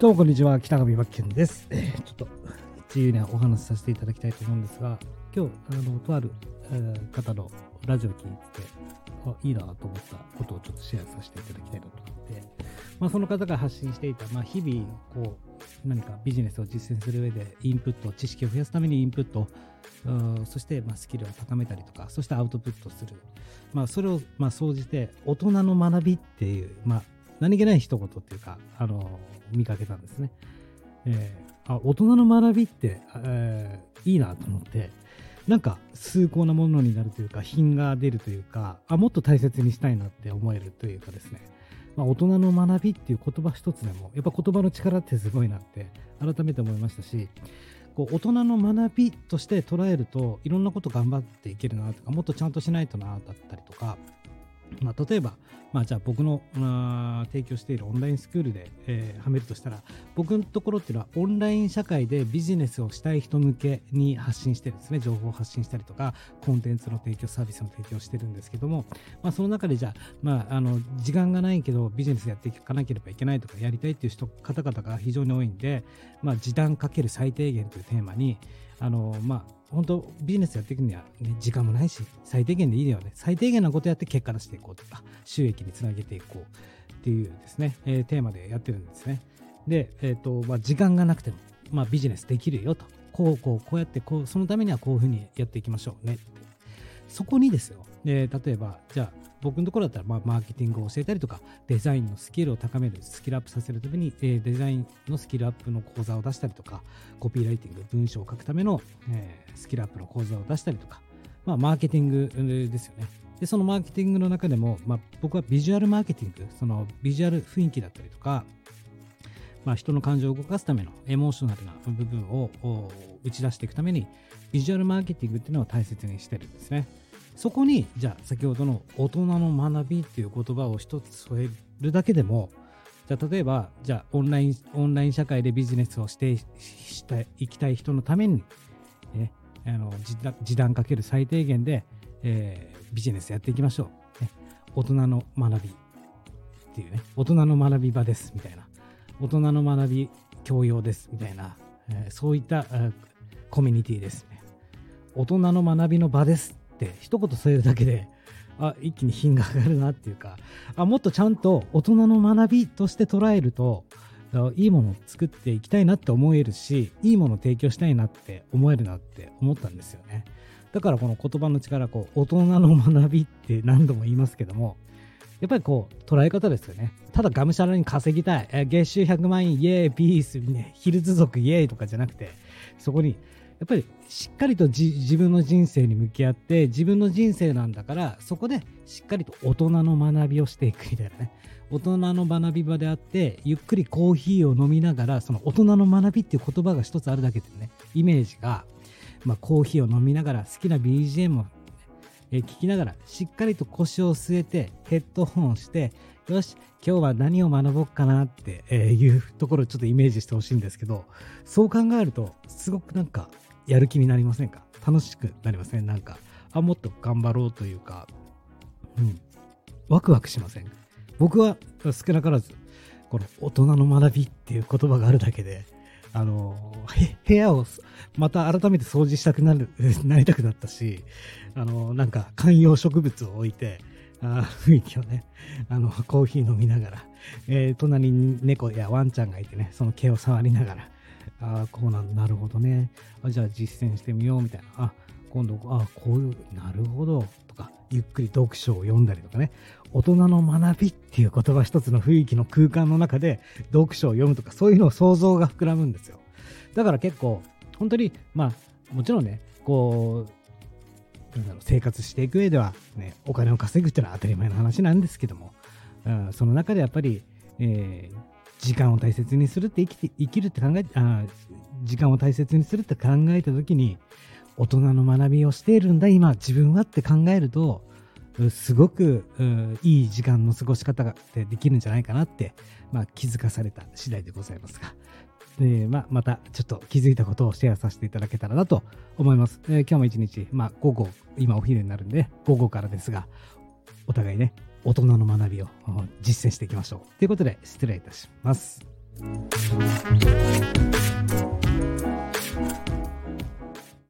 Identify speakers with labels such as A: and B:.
A: どうもこんにちは、北上真剣です。ちょっと自由にお話しさせていただきたいと思うんですが、今日、あの、とある、えー、方のラジオ聞いて、あ、いいなと思ったことをちょっとシェアさせていただきたいなと思って、まあ、その方が発信していた、まあ、日々、こう、何かビジネスを実践する上で、インプット、知識を増やすためにインプット、そして、まあ、スキルを高めたりとか、そしてアウトプットする。まあ、それを、まあ、総じて、大人の学びっていう、まあ、何気ない一言っていうか、あの、見かけたんですね。えー、あ、大人の学びって、えー、いいなと思って、なんか崇高なものになるというか、品が出るというか、あ、もっと大切にしたいなって思えるというかですね。まあ、大人の学びっていう言葉一つでも、やっぱ言葉の力ってすごいなって改めて思いましたし、こう大人の学びとして捉えるといろんなこと頑張っていけるなとかもっとちゃんとしないとなだったりとかまあ、例えば、まあ、じゃあ僕の提供しているオンラインスクールで、えー、はめるとしたら僕のところっていうのはオンライン社会でビジネスをしたい人向けに発信してるんですね。情報を発信したりとかコンテンツの提供サービスの提供してるんですけども、まあ、その中でじゃあ,、まあ、あの時間がないけどビジネスやっていかなければいけないとかやりたいっていう人方々が非常に多いんで、まあ、時短かける最低限というテーマにあのまあ本当ビジネスやっていくには、ね、時間もないし最低限でいいよね。最低限なことやって結果出していこう。とか収益につなげていこうっていうですね、えー、テーマでやってるんですね。で、えーとまあ、時間がなくても、まあ、ビジネスできるよと。こうこうこうやってこうそのためにはこういうふうにやっていきましょうねって。そこにですよ、えー、例えばじゃあ僕のところだったら、まあ、マーケティングを教えたりとか、デザインのスキルを高める、スキルアップさせるために、えー、デザインのスキルアップの講座を出したりとか、コピーライティング、文章を書くための、えー、スキルアップの講座を出したりとか、まあ、マーケティングですよね。で、そのマーケティングの中でも、まあ、僕はビジュアルマーケティング、そのビジュアル雰囲気だったりとか、まあ、人の感情を動かすためのエモーショナルな部分を打ち出していくために、ビジュアルマーケティングっていうのを大切にしてるんですね。そこに、じゃあ先ほどの大人の学びっていう言葉を一つ添えるだけでも、じゃあ例えば、じゃあオンライン、オンライン社会でビジネスをしてしていきたい人のために、ね、あの時短かける最低限で、えー、ビジネスやっていきましょう、ね。大人の学びっていうね、大人の学び場ですみたいな、大人の学び教養ですみたいな、えー、そういったコミュニティですね。大人の学びの場です。って一言添えるだけであ一気に品が上がるなっていうかあもっとちゃんと大人の学びとして捉えるといいものを作っていきたいなって思えるしいいものを提供したいなって思えるなって思ったんですよね。だからこの言葉の力こう大人の学びって何度も言いますけどもやっぱりこう捉え方ですよね。ただがむしゃらに稼ぎたい。月収100万円イエーイピース、ね、ヒルズ族イエーイとかじゃなくてそこにやっぱりしっかりと自分の人生に向き合って自分の人生なんだからそこでしっかりと大人の学びをしていくみたいなね。大人の学び場であってゆっくりコーヒーを飲みながらその大人の学びっていう言葉が一つあるだけでねイメージが、まあ、コーヒーを飲みながら好きな BGM を聞きながらしっかりと腰を据えてヘッドホンをしてよし今日は何を学ぼうかなっていうところをちょっとイメージしてほしいんですけどそう考えるとすごくなんかやる気になりませんか？楽しくなりません？なんか、あ、もっと頑張ろうというか、うん、ワクワクしません？僕は少なからず、この大人の学びっていう言葉があるだけで、あの、部屋をまた改めて掃除したくなる、なりたくなったし、あの、なんか観葉植物を置いて、あ雰囲気をね、あの、コーヒー飲みながら、えー、隣に猫やワンちゃんがいてね、その毛を触りながら、ああ、こうなんなるほどね。あじゃあ実践してみようみたいな。あ、今度、あこういう、なるほど。とか、ゆっくり読書を読んだりとかね。大人の学びっていう言葉一つの雰囲気の空間の中で読書を読むとか、そういうのを想像が膨らむんですよ。だから結構、本当に、まあ、もちろんね、こう、なんだろう生活していく上では、ね、お金を稼ぐっていうのは当たり前の話なんですけども、うん、その中でやっぱり、えー、時間を大切にするって生きて生きるって考えあ時間を大切にするって考えた時に大人の学びをしているんだ今自分はって考えるとすごくいい時間の過ごし方ができるんじゃないかなって、まあ、気づかされた次第でございますが、えーまあ、またちょっと気づいたことをシェアさせていただけたらなと思います。えー、今日も一日、まあ、午後、今お昼になるんで午後からですがお互いね大人の学びを実践していきましょう。ということで失礼いたします。す。